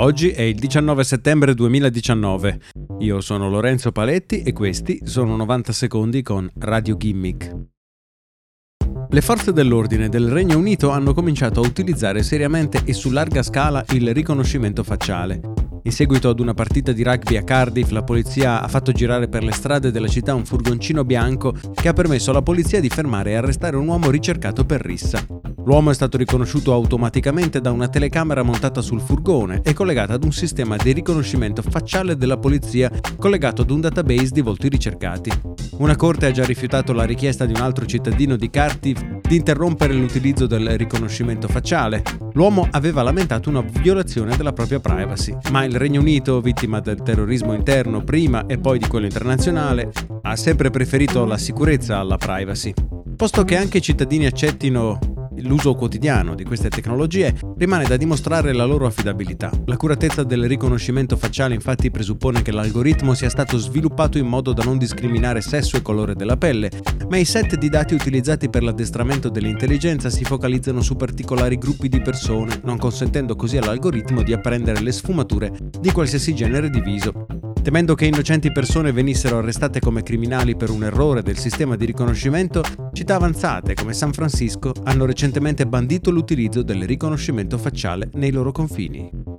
Oggi è il 19 settembre 2019. Io sono Lorenzo Paletti e questi sono 90 secondi con Radio Gimmick. Le forze dell'ordine del Regno Unito hanno cominciato a utilizzare seriamente e su larga scala il riconoscimento facciale. In seguito ad una partita di rugby a Cardiff, la polizia ha fatto girare per le strade della città un furgoncino bianco che ha permesso alla polizia di fermare e arrestare un uomo ricercato per rissa. L'uomo è stato riconosciuto automaticamente da una telecamera montata sul furgone e collegata ad un sistema di riconoscimento facciale della polizia collegato ad un database di volti ricercati. Una corte ha già rifiutato la richiesta di un altro cittadino di Cardiff di interrompere l'utilizzo del riconoscimento facciale. L'uomo aveva lamentato una violazione della propria privacy, ma il Regno Unito, vittima del terrorismo interno prima e poi di quello internazionale, ha sempre preferito la sicurezza alla privacy. Posto che anche i cittadini accettino l'uso quotidiano di queste tecnologie, rimane da dimostrare la loro affidabilità. L'accuratezza del riconoscimento facciale infatti presuppone che l'algoritmo sia stato sviluppato in modo da non discriminare sesso e colore della pelle, ma i set di dati utilizzati per l'addestramento dell'intelligenza si focalizzano su particolari gruppi di persone, non consentendo così all'algoritmo di apprendere le sfumature di qualsiasi genere di viso. Temendo che innocenti persone venissero arrestate come criminali per un errore del sistema di riconoscimento, città avanzate come San Francisco hanno recentemente bandito l'utilizzo del riconoscimento facciale nei loro confini.